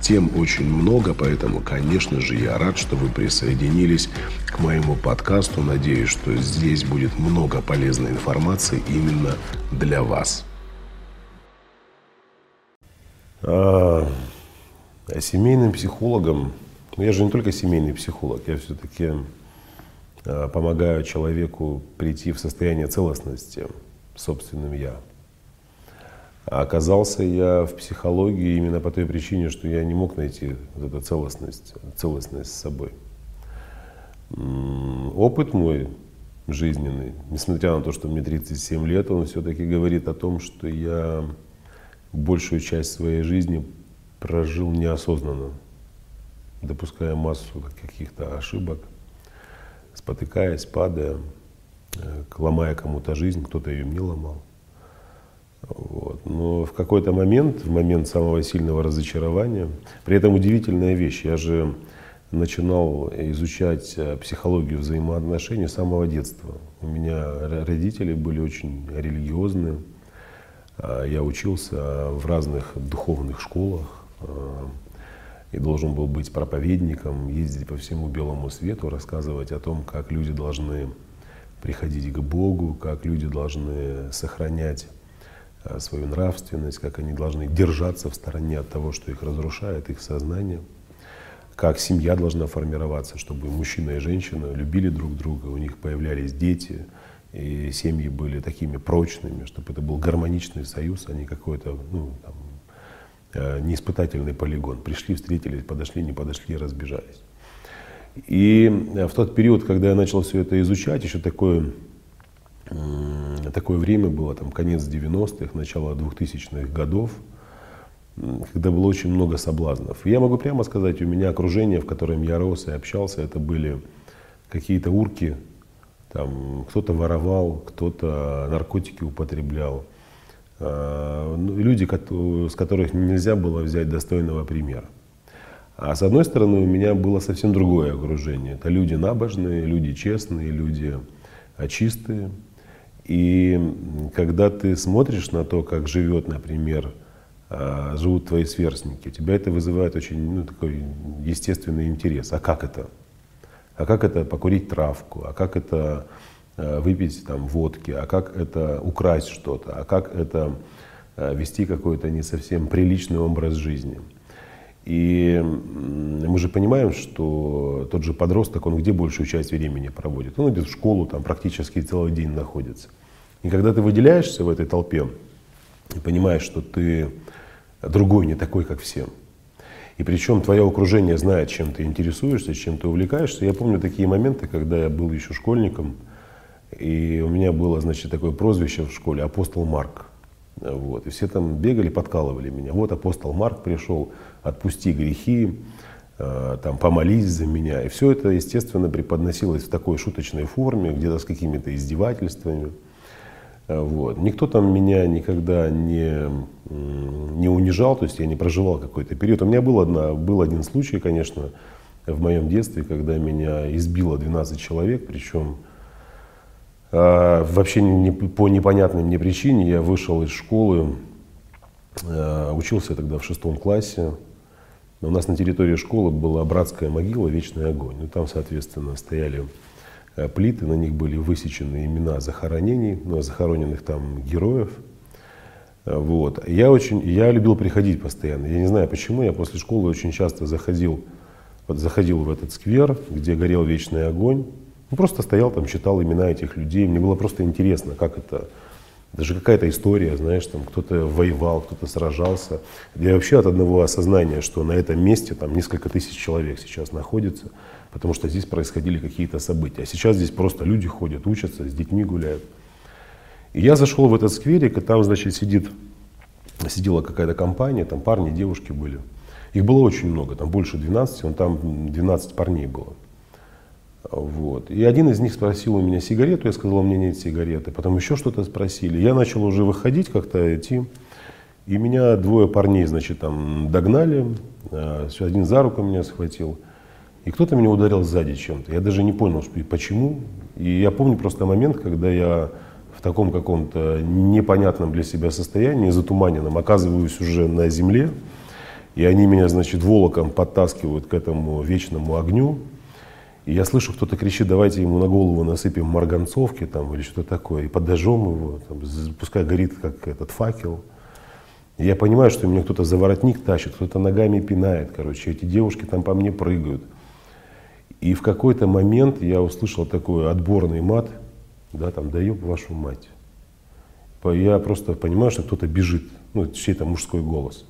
Тем очень много, поэтому, конечно же, я рад, что вы присоединились к моему подкасту. Надеюсь, что здесь будет много полезной информации именно для вас. А, а семейным психологом, ну я же не только семейный психолог, я все-таки а, помогаю человеку прийти в состояние целостности собственным я. А оказался я в психологии именно по той причине, что я не мог найти вот эту целостность, целостность с собой. Опыт мой жизненный, несмотря на то, что мне 37 лет, он все-таки говорит о том, что я большую часть своей жизни прожил неосознанно, допуская массу каких-то ошибок, спотыкаясь, падая, э, ломая кому-то жизнь, кто-то ее мне ломал. Вот. Но в какой-то момент, в момент самого сильного разочарования, при этом удивительная вещь, я же начинал изучать э, психологию взаимоотношений с самого детства. У меня родители были очень религиозные, а я учился в разных духовных школах а, и должен был быть проповедником, ездить по всему белому свету, рассказывать о том, как люди должны приходить к Богу, как люди должны сохранять свою нравственность, как они должны держаться в стороне от того, что их разрушает, их сознание, как семья должна формироваться, чтобы мужчина и женщина любили друг друга, у них появлялись дети, и семьи были такими прочными, чтобы это был гармоничный союз, а не какой-то ну, там, э, неиспытательный полигон. Пришли, встретились, подошли, не подошли, разбежались. И э, в тот период, когда я начал все это изучать, еще такое такое время было, там, конец 90-х, начало 2000-х годов, когда было очень много соблазнов. Я могу прямо сказать, у меня окружение, в котором я рос и общался, это были какие-то урки, там, кто-то воровал, кто-то наркотики употреблял. А, ну, люди, с которых нельзя было взять достойного примера. А с одной стороны, у меня было совсем другое окружение. Это люди набожные, люди честные, люди чистые. И когда ты смотришь на то, как живет, например, а, живут твои сверстники, у тебя это вызывает очень ну, такой естественный интерес. А как это? А как это покурить травку? А как это а, выпить там водки? А как это украсть что-то? А как это а, вести какой-то не совсем приличный образ жизни? И мы же понимаем, что тот же подросток, он где большую часть времени проводит? Он идет в школу, там практически целый день находится. И когда ты выделяешься в этой толпе и понимаешь, что ты другой, не такой, как все, и причем твое окружение знает, чем ты интересуешься, чем ты увлекаешься. Я помню такие моменты, когда я был еще школьником, и у меня было, значит, такое прозвище в школе «Апостол Марк». Вот. И все там бегали, подкалывали меня. Вот апостол Марк пришел, отпусти грехи, э, там, помолись за меня. И все это, естественно, преподносилось в такой шуточной форме, где-то с какими-то издевательствами. Э, вот. Никто там меня никогда не, не унижал, то есть я не проживал какой-то период. У меня был, одна, был один случай, конечно, в моем детстве, когда меня избило 12 человек, причем э, вообще не, по непонятной мне причине я вышел из школы, э, учился тогда в шестом классе. У нас на территории школы была братская могила «Вечный огонь». Ну, там, соответственно, стояли плиты, на них были высечены имена захоронений, ну, захороненных там героев. Э, вот. Я, очень, я любил приходить постоянно. Я не знаю почему, я после школы очень часто заходил, вот заходил в этот сквер, где горел вечный огонь. Ну, просто стоял там, читал имена этих людей. Мне было просто интересно, как это Даже какая-то история, знаешь, там кто-то воевал, кто-то сражался. Я вообще от одного осознания, что на этом месте там несколько тысяч человек сейчас находится, потому что здесь происходили какие-то события. А сейчас здесь просто люди ходят, учатся, с детьми гуляют. И я зашел в этот скверик, и там, значит, сидит, сидела какая-то компания, там парни, девушки были. Их было очень много, там больше 12, он там 12 парней было. Вот. И один из них спросил у меня сигарету, я сказал, у меня нет сигареты. Потом еще что-то спросили. Я начал уже выходить как-то, идти. И меня двое парней, значит, там догнали. А, один за руку меня схватил. И кто-то меня ударил сзади чем-то. Я даже не понял, что, и почему. И я помню просто момент, когда я в таком каком-то непонятном для себя состоянии, затуманенном, оказываюсь уже на земле. И они меня, значит, волоком подтаскивают к этому вечному огню. И я слышу, кто-то кричит, давайте ему на голову насыпем марганцовки там, или что-то такое, и подожжем его, там, пускай горит как этот факел. И я понимаю, что меня кто-то за воротник тащит, кто-то ногами пинает, короче, эти девушки там по мне прыгают. И в какой-то момент я услышал такой отборный мат, да, там, да ёб вашу мать. Я просто понимаю, что кто-то бежит, ну, чей-то мужской голос.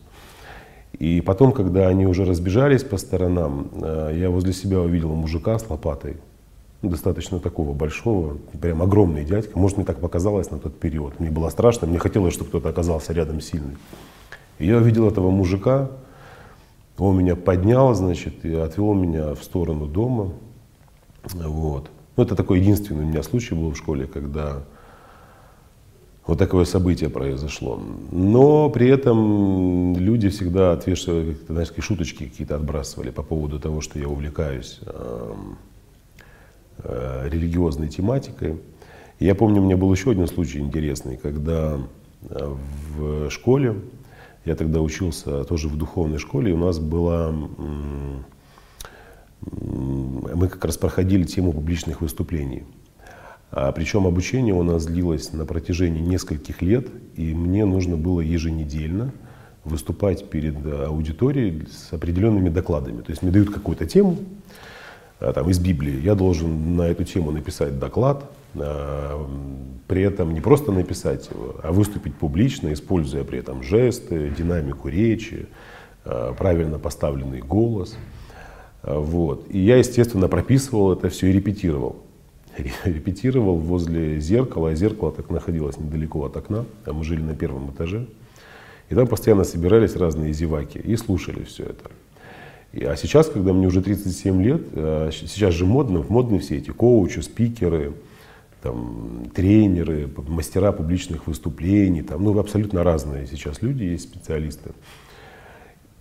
И потом, когда они уже разбежались по сторонам, э, я возле себя увидел мужика с лопатой, ну, достаточно такого большого, прям огромный дядька. Может, мне так показалось на тот период. Мне было страшно, мне хотелось, чтобы кто-то оказался рядом сильный. И я увидел этого мужика, он меня поднял, значит, и отвел меня в сторону дома. Вот. Ну, это такой единственный у меня случай был в школе, когда вот такое событие произошло. Но при этом люди всегда отвешивали, знаешь, такие шуточки какие-то отбрасывали по поводу того, что я увлекаюсь э, э, религиозной тематикой. И я помню, у меня был еще один случай интересный, когда э, в школе, я тогда учился тоже в духовной школе, и у нас была, мы как раз проходили тему публичных выступлений. А, причем обучение у нас длилось на протяжении нескольких лет, и мне нужно было еженедельно выступать перед э, аудиторией с определенными докладами. То есть мне дают какую-то тему а, там, из Библии, я должен на эту тему написать доклад, при этом не просто написать его, а выступить публично, используя при этом жесты, динамику речи, а, правильно поставленный голос. Вот. И я, естественно, прописывал это все и репетировал репетировал возле зеркала, а зеркало так находилось недалеко от окна, а мы жили на первом этаже. И там постоянно собирались разные зеваки и слушали все это. А сейчас, когда мне уже 37 лет, а, сейчас же модно, модны все эти коучи, спикеры, там, тренеры, мастера публичных выступлений, там, ну, абсолютно разные сейчас люди есть, специалисты.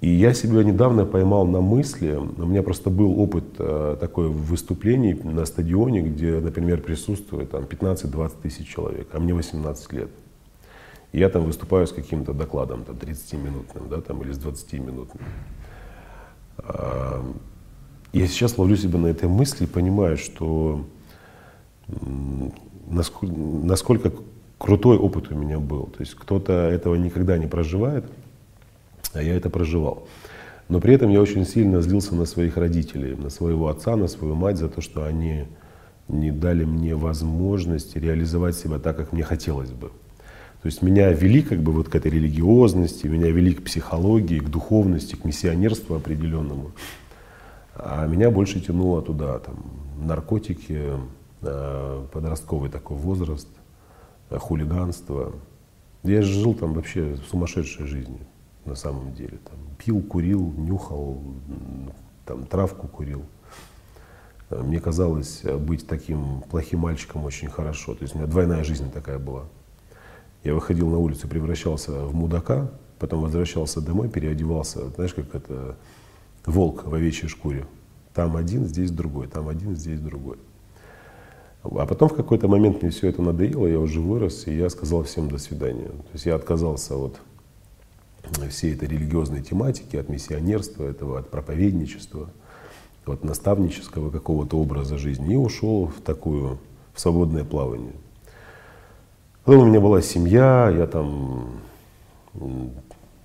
И я себя недавно поймал на мысли, у меня просто был опыт э, такой выступлений на стадионе, где, например, присутствует там 15-20 тысяч человек, а мне 18 лет. И я там выступаю с каким-то докладом, там 30-минутным, да, там, или с 20-минутным. Я сейчас ловлю себя на этой мысли и понимаю, что насколько, насколько крутой опыт у меня был. То есть кто-то этого никогда не проживает, а я это проживал. Но при этом я очень сильно злился на своих родителей, на своего отца, на свою мать за то, что они не дали мне возможность реализовать себя так, как мне хотелось бы. То есть меня вели как бы вот к этой религиозности, меня вели к психологии, к духовности, к миссионерству определенному. А меня больше тянуло туда, там, наркотики, подростковый такой возраст, э, хулиганство. Я жил там вообще сумасшедшей жизнью на самом деле. Там, пил, курил, нюхал, там, травку курил. Мне казалось быть таким плохим мальчиком очень хорошо. То есть у меня двойная жизнь такая была. Я выходил на улицу, превращался в мудака, потом возвращался домой, переодевался, знаешь, как это волк в овечьей шкуре. Там один, здесь другой, там один, здесь другой. А потом в какой-то момент мне все это надоело, я уже вырос, и я сказал всем до свидания. То есть я отказался от всей этой религиозной тематики, от миссионерства, этого, от проповедничества, от наставнического какого-то образа жизни и ушел в такую, в свободное плавание. Потом у меня была семья, я там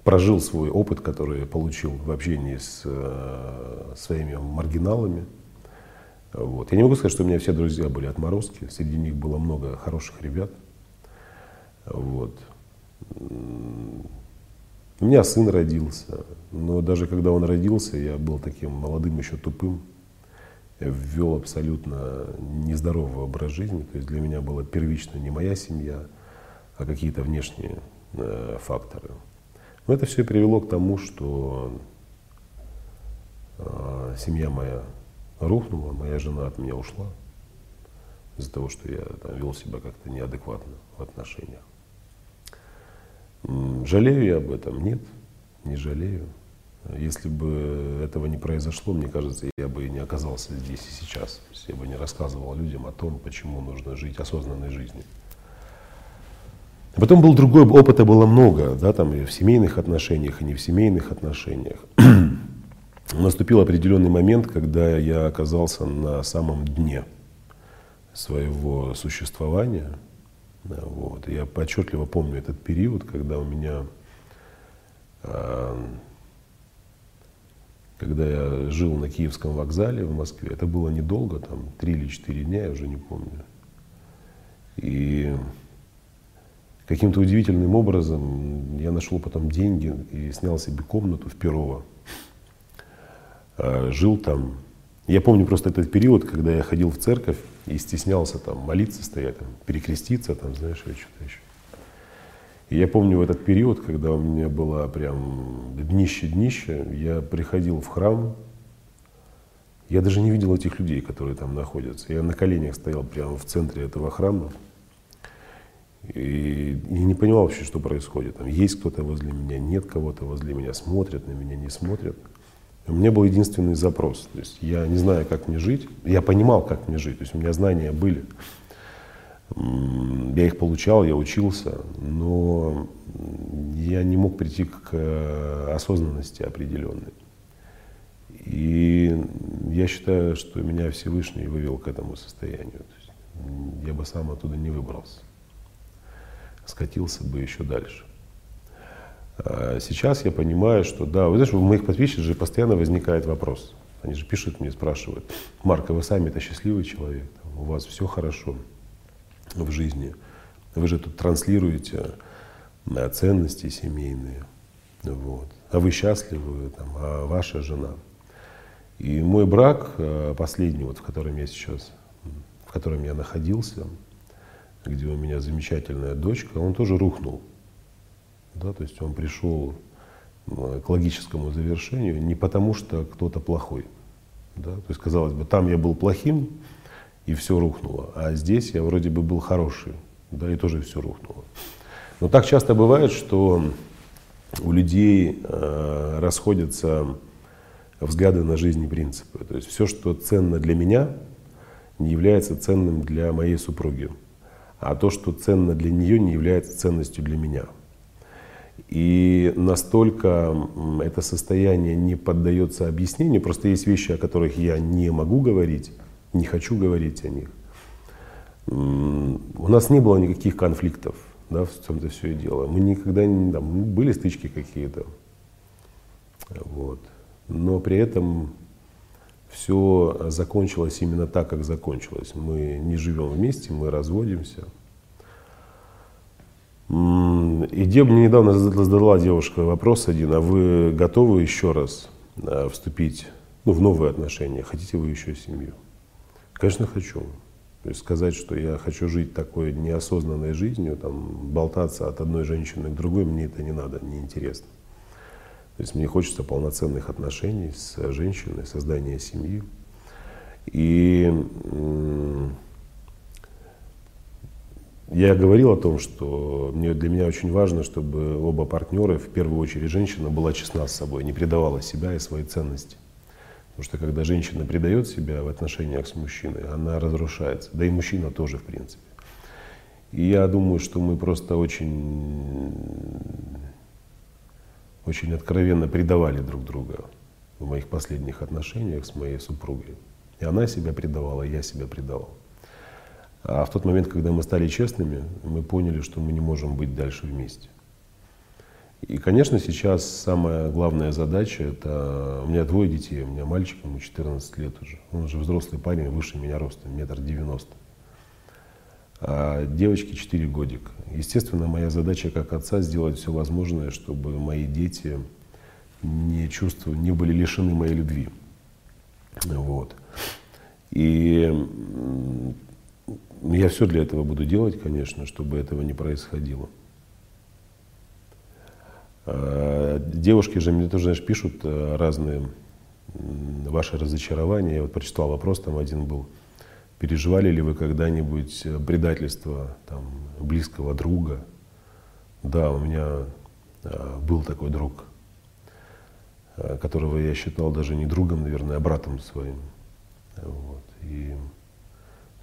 прожил свой опыт, который я получил в общении с э, своими маргиналами. Вот. Я не могу сказать, что у меня все друзья были отморозки, среди них было много хороших ребят – Вот. У меня сын родился, но даже когда он родился, я был таким молодым, еще тупым. Я ввел абсолютно нездоровый образ жизни. То есть для меня было первично не моя семья, а какие-то внешние э, факторы. Но это все привело к тому, что э, семья моя рухнула, моя жена от меня ушла из-за того, что я там, вел себя как-то неадекватно в отношениях. Жалею я об этом? Нет, не жалею. Если бы этого не произошло, мне кажется, я бы не оказался здесь и сейчас. Я бы не рассказывал людям о том, почему нужно жить осознанной жизнью. Потом был другой, опыта было много, да, там и в семейных отношениях, и не в семейных отношениях. Наступил определенный момент, когда я оказался на самом дне своего существования. Вот. Я отчетливо помню этот период, когда у меня, а, когда я жил на Киевском вокзале в Москве, это было недолго, там три или четыре дня, я уже не помню. И каким-то удивительным образом я нашел потом деньги и снял себе комнату в Перово. А, жил там. Я помню просто этот период, когда я ходил в церковь и стеснялся там молиться, стоять, там, перекреститься, там, знаешь, или что-то еще. И я помню в этот период, когда у меня было прям днище-днище, я приходил в храм, я даже не видел этих людей, которые там находятся. Я на коленях стоял прямо в центре этого храма и не понимал вообще, что происходит. Там есть кто-то возле меня, нет кого-то возле меня, смотрят на меня, не смотрят. У меня был единственный запрос. То есть я не знаю, как мне жить. Я понимал, как мне жить. То есть у меня знания были. Я их получал, я учился, но я не мог прийти к э, осознанности определенной. И я считаю, что меня Всевышний вывел к этому состоянию. Я бы сам оттуда не выбрался. Скатился бы еще дальше. А сейчас я понимаю, что да, вы знаете, у моих подписчиков же постоянно возникает вопрос. Они же пишут мне, спрашивают, Марк, а вы сами это счастливый человек, у вас все хорошо в жизни, вы же тут транслируете ценности семейные, вот. а вы счастливы, там, а ваша жена. И мой брак, э, последний, вот, в котором я сейчас, в котором я находился, где у меня замечательная дочка, он тоже рухнул. Да, то есть он пришел к логическому завершению не потому, что кто-то плохой. Да? То есть, казалось бы, там я был плохим, и все рухнуло. А здесь я вроде бы был хороший, да, и тоже все рухнуло. Но так часто бывает, что у людей э, расходятся взгляды на жизнь и принципы. То есть все, что ценно для меня, не является ценным для моей супруги. А то, что ценно для нее, не является ценностью для меня. И настолько это состояние не поддается объяснению, просто есть вещи, о которых я не могу говорить, не хочу говорить о них. У нас не было никаких конфликтов, да, в чем-то все и дело. Мы никогда не, там, ну, были стычки какие-то, вот. Но при этом все закончилось именно так, как закончилось. Мы не живем вместе, мы разводимся. И где мне недавно задала девушка вопрос один, а вы готовы еще раз э, вступить ну, в новые отношения? Хотите вы еще семью? Конечно, хочу. То есть сказать, что я хочу жить такой неосознанной жизнью, там, болтаться от одной женщины к другой, мне это не надо, не интересно. То есть мне хочется полноценных отношений с женщиной, создания семьи. И я говорил о том, что мне, для меня очень важно, чтобы оба партнера, в первую очередь женщина, была честна с собой, не предавала себя и свои ценности. Потому что когда женщина предает себя в отношениях с мужчиной, она разрушается. Да и мужчина тоже, в принципе. И я думаю, что мы просто очень, очень откровенно предавали друг друга в моих последних отношениях с моей супругой. И она себя предавала, и я себя предавал. А в тот момент, когда мы стали честными, мы поняли, что мы не можем быть дальше вместе. И, конечно, сейчас самая главная задача – это… У меня двое детей, у меня мальчик, ему 14 лет уже. Он уже взрослый парень, выше меня ростом, метр девяносто. а девочке 4 годика. Естественно, моя задача как отца сделать все возможное, чтобы мои дети не чувствовали, не были лишены моей любви. Вот. И я все для этого буду делать, конечно, чтобы этого не происходило. А, девушки же мне тоже, знаешь, пишут э, разные ваши разочарования. Я вот прочитал вопрос, там один был. Переживали ли вы когда-нибудь э, предательство там, близкого друга? Да, у меня а, был такой друг, которого я считал даже не другом, наверное, а братом своим. Вот. И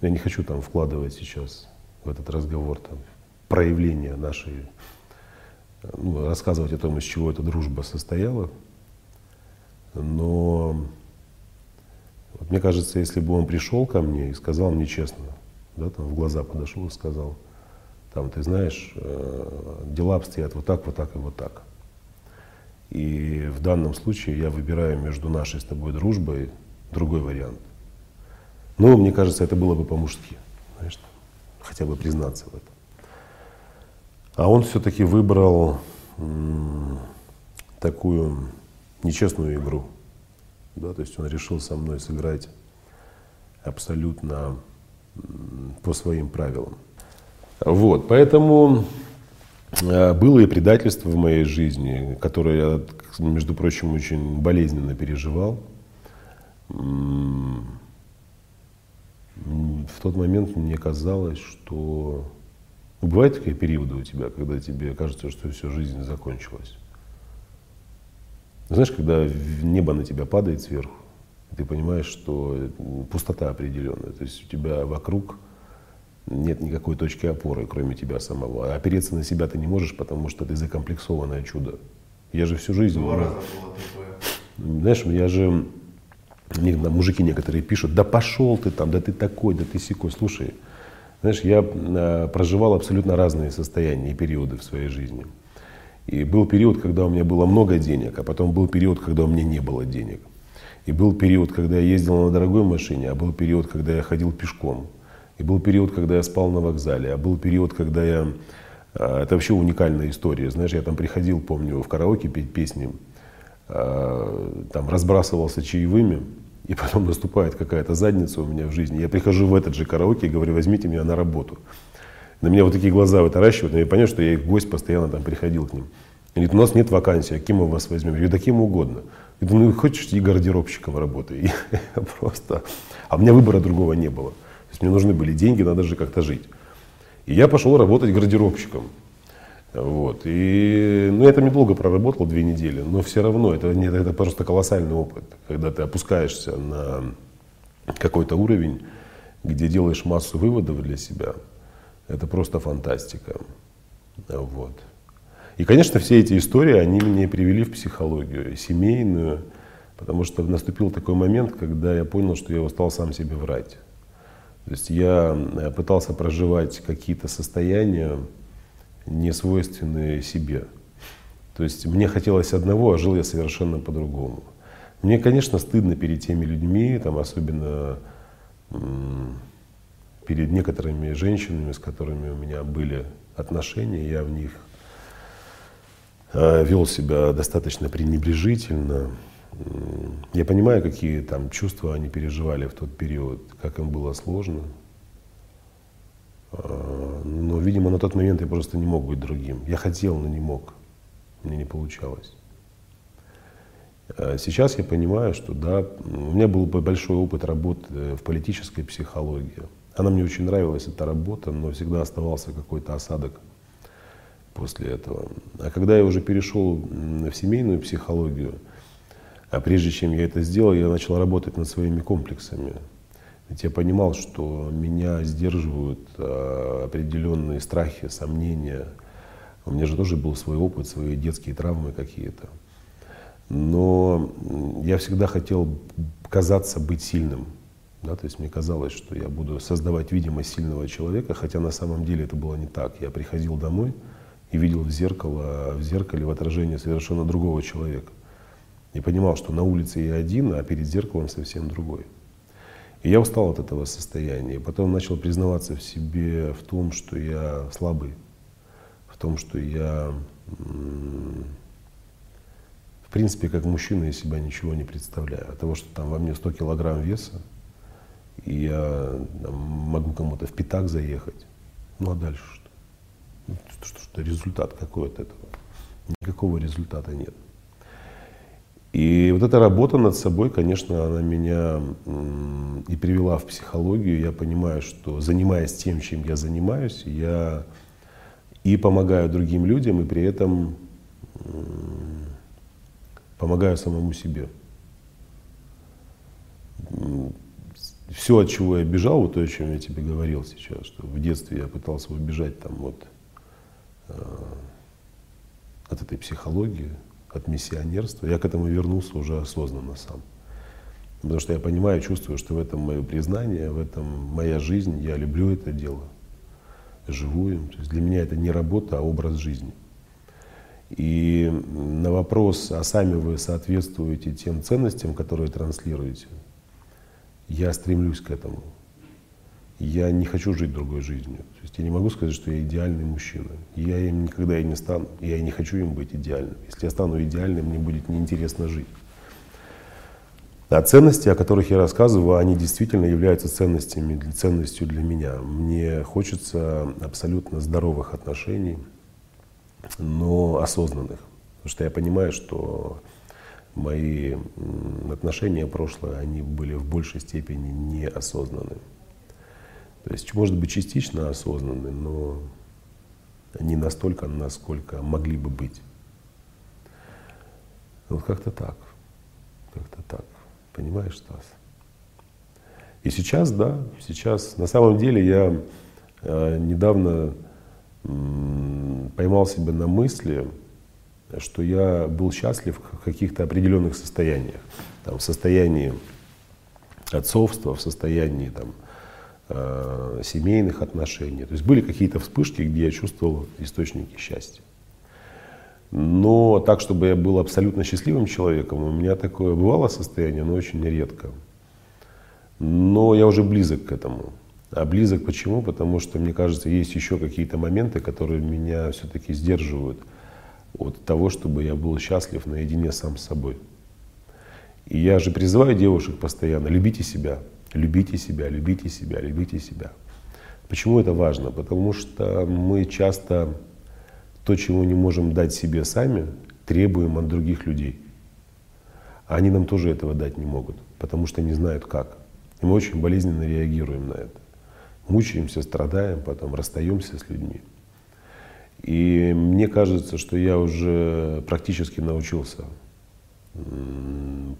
я не хочу там вкладывать сейчас в этот разговор там, проявление нашей, ну, рассказывать о том, из чего эта дружба состояла. Но вот мне кажется, если бы он пришел ко мне и сказал мне честно, да, там в глаза подошел и сказал, там, ты знаешь, э, дела обстоят вот так, вот так и вот так. И в данном случае я выбираю между нашей с тобой дружбой другой вариант. Но мне кажется, это было бы по-мужски, знаешь, хотя бы признаться в этом. А он все-таки выбрал такую нечестную игру. Да, то есть он решил со мной сыграть абсолютно по своим правилам. Вот, поэтому э, было и предательство в моей жизни, которое я, между прочим, очень болезненно переживал. В тот момент мне казалось, что ну, бывают такие периоды у тебя, когда тебе кажется, что всю жизнь закончилась. Знаешь, когда небо на тебя падает сверху, ты понимаешь, что пустота определенная. То есть у тебя вокруг нет никакой точки опоры, кроме тебя самого. А опереться на себя ты не можешь, потому что ты закомплексованное чудо. Я же всю жизнь... Два раза было такое. Знаешь, я же... Мне, мужики некоторые пишут, да пошел ты там, да ты такой, да ты секой. Слушай, знаешь, я э, проживал абсолютно разные состояния и периоды в своей жизни. И был период, когда у меня было много денег, а потом был период, когда у меня не было денег. И был период, когда я ездил на дорогой машине, а был период, когда я ходил пешком. И был период, когда я спал на вокзале, а был период, когда я... А, это вообще уникальная история. Знаешь, я там приходил, помню, в караоке петь песни, а, там разбрасывался чаевыми, и потом наступает какая-то задница у меня в жизни. Я прихожу в этот же караоке и говорю, возьмите меня на работу. На меня вот такие глаза вытаращивают, но я понял, что я их гость постоянно там приходил к ним. Они говорит, у нас нет вакансии, а кем мы вас возьмем? Я говорю, да кем угодно. Я думаю, ну хочешь и гардеробщиком работай. И просто... А у меня выбора другого не было. То есть мне нужны были деньги, надо же как-то жить. И я пошел работать гардеробщиком. Вот. И, ну, я там недолго проработал, две недели, но все равно это, это просто колоссальный опыт, когда ты опускаешься на какой-то уровень, где делаешь массу выводов для себя, это просто фантастика. Вот. И, конечно, все эти истории, они меня привели в психологию семейную, потому что наступил такой момент, когда я понял, что я устал сам себе врать. То есть я э, пытался проживать какие-то состояния, не свойственные себе. То есть мне хотелось одного, а жил я совершенно по-другому. Мне, конечно, стыдно перед теми людьми, там, особенно перед некоторыми женщинами, с которыми у меня были отношения, я в них э, вел себя достаточно пренебрежительно. Я понимаю, какие там чувства они переживали в тот период, как им было сложно. Э, но, видимо, на тот момент я просто не мог быть другим. Я хотел, но не мог. Мне не получалось. Э, сейчас я понимаю, что да, у меня был большой опыт работы в политической психологии. Она мне очень нравилась, эта работа, но всегда оставался какой-то осадок после этого. А когда я уже перешел в семейную психологию, а прежде чем я это сделал, я начал работать над своими комплексами. Я понимал, что меня сдерживают а, определенные страхи, сомнения. У меня же тоже был свой опыт, свои детские травмы какие-то. Но я всегда хотел казаться быть сильным. Да, то есть мне казалось, что я буду создавать видимость сильного человека, хотя на самом деле это было не так. Я приходил домой и видел в зеркало, в зеркале в отражении совершенно другого человека. И понимал, что на улице я один, а перед зеркалом совсем другой. И я устал от этого состояния. Потом начал признаваться в себе в том, что я слабый, в том, что я, в принципе, как мужчина из себя ничего не представляю. От того, что там во мне 100 килограмм веса, и я там, могу кому-то в пятак заехать. Ну а дальше что? Ну, что, что, что результат какой от этого? Никакого результата нет. И вот эта работа над собой, конечно, она меня и привела в психологию. Я понимаю, что занимаясь тем, чем я занимаюсь, я и помогаю другим людям, и при этом помогаю самому себе. Все, от чего я бежал, вот то, о чем я тебе говорил сейчас, что в детстве я пытался убежать там вот э, от этой психологии, от миссионерства, я к этому вернулся уже осознанно сам. Потому что я понимаю, чувствую, что в этом мое признание, в этом моя жизнь, я люблю это дело, живу им. То есть для меня это не работа, а образ жизни. И на вопрос, а сами вы соответствуете тем ценностям, которые транслируете, я стремлюсь к этому я не хочу жить другой жизнью. То есть я не могу сказать, что я идеальный мужчина. Я им никогда и не стану. Я и не хочу им быть идеальным. Если я стану идеальным, мне будет неинтересно жить. А ценности, о которых я рассказываю, они действительно являются ценностями, ценностью для меня. Мне хочется абсолютно здоровых отношений, но осознанных. Потому что я понимаю, что мои отношения прошлое, они были в большей степени неосознанными. То есть, может быть, частично осознанны, но не настолько, насколько могли бы быть. Вот как-то так. Как-то так. Понимаешь, Стас? И сейчас, да, сейчас. На самом деле я э, недавно э, поймал себя на мысли, что я был счастлив в каких-то определенных состояниях. Там, в состоянии отцовства, в состоянии там, э, семейных отношений. То есть были какие-то вспышки, где я чувствовал источники счастья. Но так, чтобы я был абсолютно счастливым человеком, у меня такое бывало состояние, но очень редко. Но я уже близок к этому. А близок почему? Потому что, мне кажется, есть еще какие-то моменты, которые меня все-таки сдерживают от того, чтобы я был счастлив наедине сам с собой. И я же призываю девушек постоянно, любите себя, Любите себя, любите себя, любите себя. Почему это важно? Потому что мы часто то, чего не можем дать себе сами, требуем от других людей. А они нам тоже этого дать не могут, потому что не знают как. И мы очень болезненно реагируем на это. Мучаемся, страдаем, потом расстаемся с людьми. И мне кажется, что я уже практически научился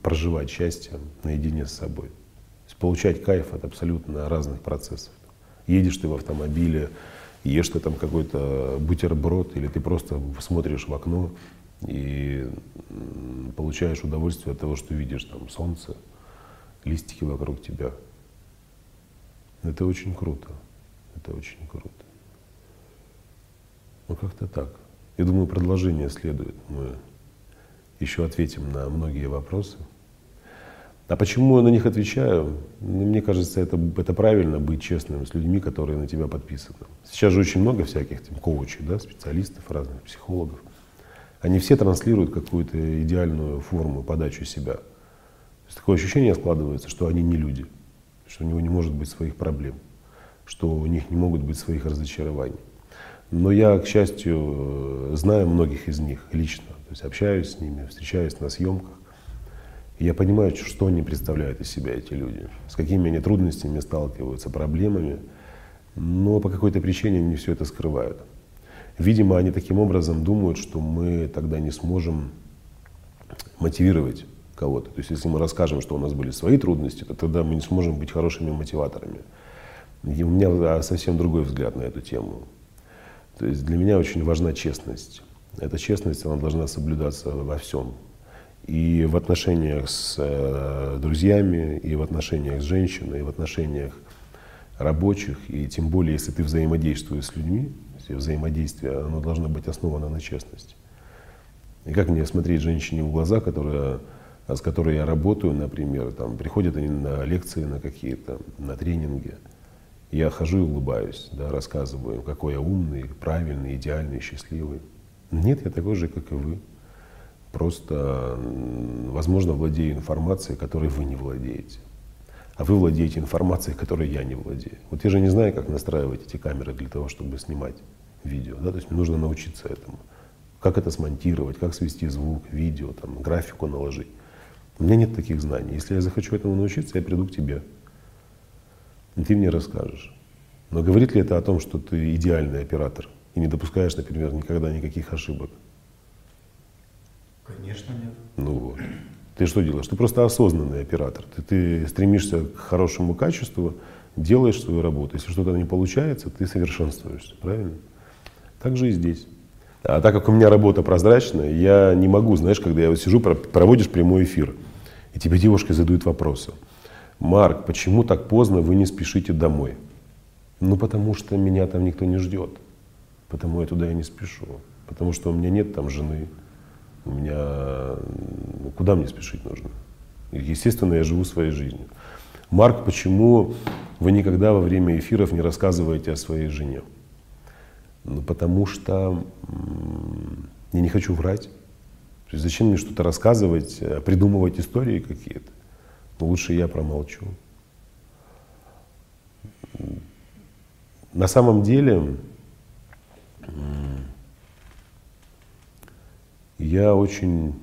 проживать счастье наедине с собой получать кайф от абсолютно разных процессов. Едешь ты в автомобиле, ешь ты там какой-то бутерброд, или ты просто смотришь в окно и получаешь удовольствие от того, что видишь там солнце, листики вокруг тебя. Это очень круто. Это очень круто. Ну как-то так. Я думаю, продолжение следует. Мы еще ответим на многие вопросы. А почему я на них отвечаю? Ну, мне кажется, это, это правильно быть честным с людьми, которые на тебя подписаны. Сейчас же очень много всяких там, коучей, да, специалистов, разных психологов. Они все транслируют какую-то идеальную форму подачи себя. То есть такое ощущение складывается, что они не люди, что у него не может быть своих проблем, что у них не могут быть своих разочарований. Но я, к счастью, знаю многих из них лично, то есть общаюсь с ними, встречаюсь на съемках я понимаю, что они представляют из себя, эти люди, с какими они трудностями сталкиваются, проблемами, но по какой-то причине они все это скрывают. Видимо, они таким образом думают, что мы тогда не сможем мотивировать кого-то. То есть, если мы расскажем, что у нас были свои трудности, то тогда мы не сможем быть хорошими мотиваторами. И у меня совсем другой взгляд на эту тему. То есть для меня очень важна честность. Эта честность, она должна соблюдаться во всем и в отношениях с э, друзьями, и в отношениях с женщиной, и в отношениях рабочих, и тем более, если ты взаимодействуешь с людьми, если взаимодействие, оно должно быть основано на честности. И как мне смотреть женщине в глаза, которая с которой я работаю, например, там, приходят они на лекции на какие-то, на тренинги. Я хожу и улыбаюсь, да, рассказываю какой я умный, правильный, идеальный, счастливый. Нет, я такой же, как и вы. Просто, возможно, владею информацией, которой вы не владеете. А вы владеете информацией, которой я не владею. Вот я же не знаю, как настраивать эти камеры для того, чтобы снимать видео. Да? То есть мне нужно научиться этому. Как это смонтировать, как свести звук, видео, там, графику наложить. У меня нет таких знаний. Если я захочу этому научиться, я приду к тебе. И ты мне расскажешь. Но говорит ли это о том, что ты идеальный оператор и не допускаешь, например, никогда никаких ошибок? Конечно, нет. Ну вот. Ты что делаешь? Ты просто осознанный оператор. Ты, ты стремишься к хорошему качеству, делаешь свою работу. Если что-то не получается, ты совершенствуешься. Правильно? Так же и здесь. А так как у меня работа прозрачная, я не могу, знаешь, когда я вот сижу, проводишь прямой эфир, и тебе девушка задают вопросы. Марк, почему так поздно вы не спешите домой? Ну, потому что меня там никто не ждет. Потому я туда и не спешу. Потому что у меня нет там жены. У меня... Ну, куда мне спешить нужно? Естественно, я живу своей жизнью. Марк, почему вы никогда во время эфиров не рассказываете о своей жене? Ну, потому что я не хочу врать. То есть зачем мне что-то рассказывать, э, придумывать истории какие-то? Ну, лучше я промолчу. На самом деле, я очень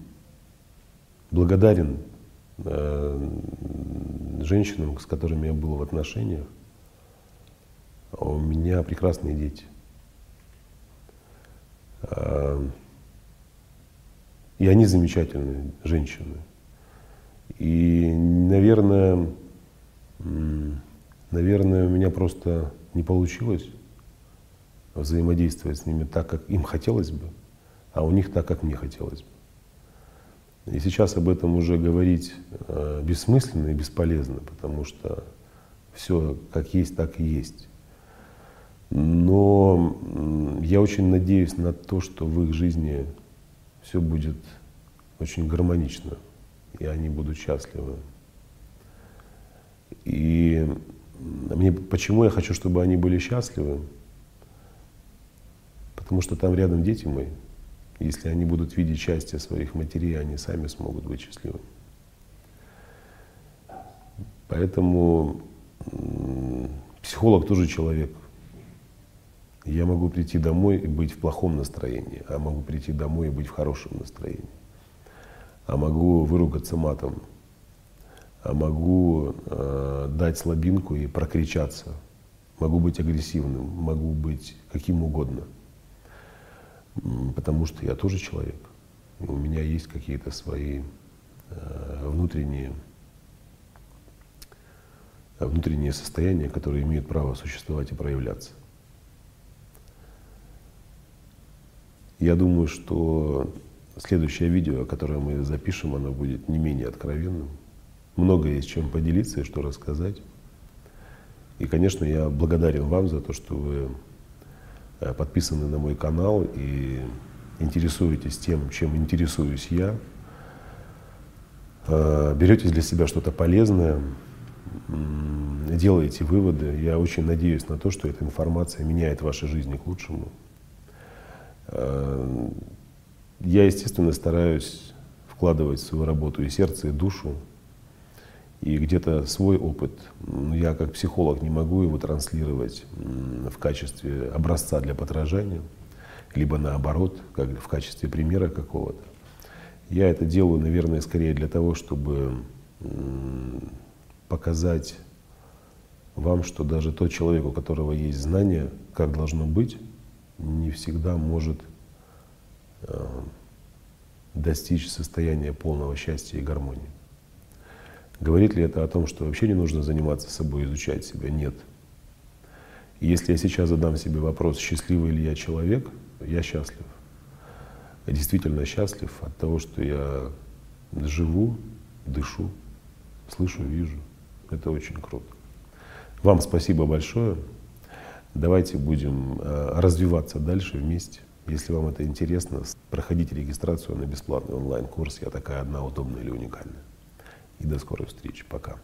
благодарен э, женщинам, с которыми я был в отношениях. У меня прекрасные дети – и они замечательные женщины. И, наверное, наверное, у меня просто не получилось взаимодействовать с ними так, как им хотелось бы, а у них так, как мне хотелось бы. И сейчас об этом уже говорить э, бессмысленно и бесполезно, потому что все как есть, так и есть. Но я очень надеюсь на то, что в их жизни все будет очень гармонично, и они будут счастливы. И мне, почему я хочу, чтобы они были счастливы? Потому что там рядом дети мои. Если они будут видеть счастье своих матерей, они сами смогут быть счастливыми. Поэтому психолог тоже человек – я могу прийти домой и быть в плохом настроении, а могу прийти домой и быть в хорошем настроении. А могу выругаться матом, а могу э, дать слабинку и прокричаться. Могу быть агрессивным, могу быть каким угодно. Потому что я тоже человек. У меня есть какие-то свои э, внутренние, внутренние состояния, которые имеют право существовать и проявляться. Я думаю, что следующее видео, которое мы запишем, оно будет не менее откровенным. Много есть чем поделиться и что рассказать. И, конечно, я благодарен вам за то, что вы подписаны на мой канал и интересуетесь тем, чем интересуюсь я. Э, берете для себя что-то полезное, делаете выводы. Я очень надеюсь на то, что эта информация меняет ваши жизни к лучшему. Э, я, естественно, стараюсь вкладывать в свою работу и сердце, и душу, и где-то свой опыт. Я как психолог не могу его транслировать в качестве образца для подражания, либо наоборот, как в качестве примера какого-то. Я это делаю, наверное, скорее для того, чтобы показать вам, что даже тот человек, у которого есть знания, как должно быть, не всегда может э, достичь состояния полного счастья и гармонии. Говорит ли это о том, что вообще не нужно заниматься собой, изучать себя? Нет. Если я сейчас задам себе вопрос, счастливый ли я человек, я счастлив. Я действительно счастлив от того, что я живу, дышу, слышу, вижу. Это очень круто. Вам спасибо большое. Давайте будем э, развиваться дальше вместе. Если вам это интересно, проходите регистрацию на бесплатный онлайн-курс «Я такая одна, удобная или уникальная». И до скорой встречи. Пока.